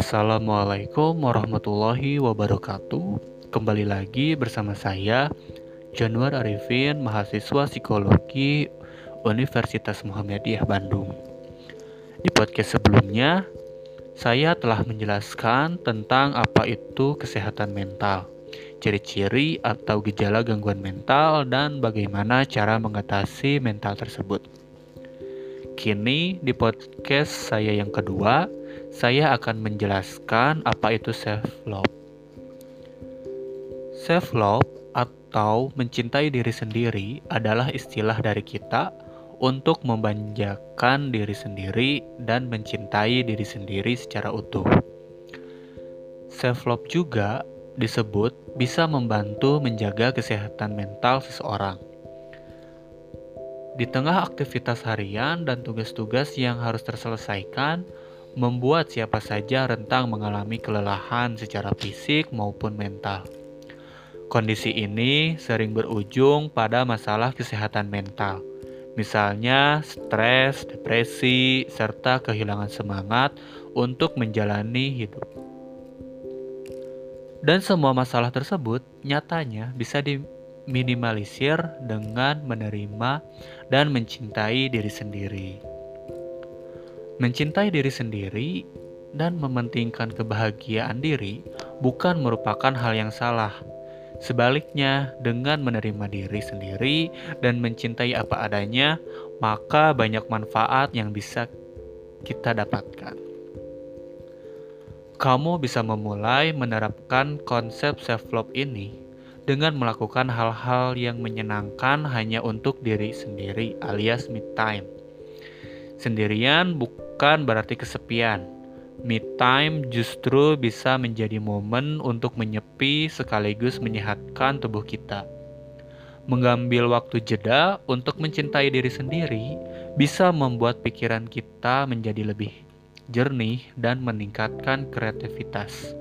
Assalamualaikum warahmatullahi wabarakatuh. Kembali lagi bersama saya Januar Arifin, mahasiswa psikologi Universitas Muhammadiyah Bandung. Di podcast sebelumnya, saya telah menjelaskan tentang apa itu kesehatan mental, ciri-ciri atau gejala gangguan mental, dan bagaimana cara mengatasi mental tersebut. Kini di podcast saya yang kedua, saya akan menjelaskan apa itu self love. Self love atau mencintai diri sendiri adalah istilah dari kita untuk membanjakan diri sendiri dan mencintai diri sendiri secara utuh. Self love juga disebut bisa membantu menjaga kesehatan mental seseorang. Di tengah aktivitas harian dan tugas-tugas yang harus terselesaikan, membuat siapa saja rentang mengalami kelelahan secara fisik maupun mental. Kondisi ini sering berujung pada masalah kesehatan mental, misalnya stres, depresi, serta kehilangan semangat untuk menjalani hidup. Dan semua masalah tersebut nyatanya bisa diminimalisir dengan menerima dan mencintai diri sendiri. Mencintai diri sendiri dan mementingkan kebahagiaan diri bukan merupakan hal yang salah. Sebaliknya, dengan menerima diri sendiri dan mencintai apa adanya, maka banyak manfaat yang bisa kita dapatkan. Kamu bisa memulai menerapkan konsep self-love ini dengan melakukan hal-hal yang menyenangkan hanya untuk diri sendiri, alias me time. Sendirian bukan berarti kesepian. Me time justru bisa menjadi momen untuk menyepi sekaligus menyehatkan tubuh kita. Mengambil waktu jeda untuk mencintai diri sendiri bisa membuat pikiran kita menjadi lebih jernih dan meningkatkan kreativitas.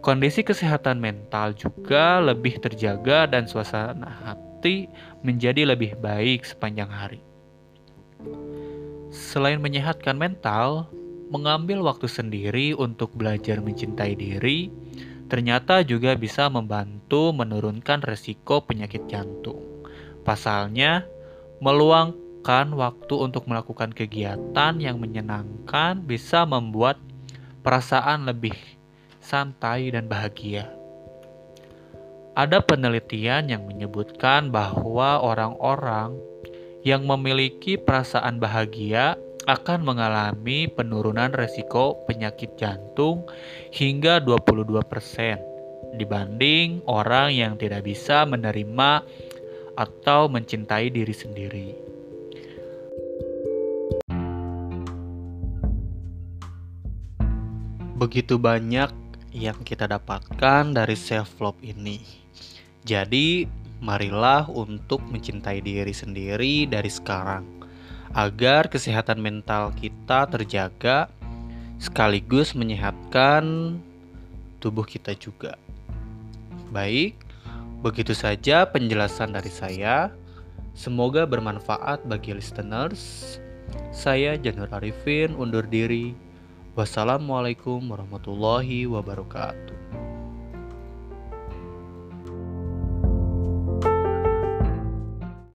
Kondisi kesehatan mental juga lebih terjaga dan suasana hati menjadi lebih baik sepanjang hari. Selain menyehatkan mental, mengambil waktu sendiri untuk belajar mencintai diri ternyata juga bisa membantu menurunkan resiko penyakit jantung. Pasalnya, meluangkan waktu untuk melakukan kegiatan yang menyenangkan bisa membuat perasaan lebih santai dan bahagia. Ada penelitian yang menyebutkan bahwa orang-orang yang memiliki perasaan bahagia akan mengalami penurunan resiko penyakit jantung hingga 22% dibanding orang yang tidak bisa menerima atau mencintai diri sendiri. Begitu banyak yang kita dapatkan dari self love ini. Jadi, marilah untuk mencintai diri sendiri dari sekarang, agar kesehatan mental kita terjaga, sekaligus menyehatkan tubuh kita juga. Baik, begitu saja penjelasan dari saya. Semoga bermanfaat bagi listeners. Saya Janur Arifin undur diri. Wassalamualaikum warahmatullahi wabarakatuh.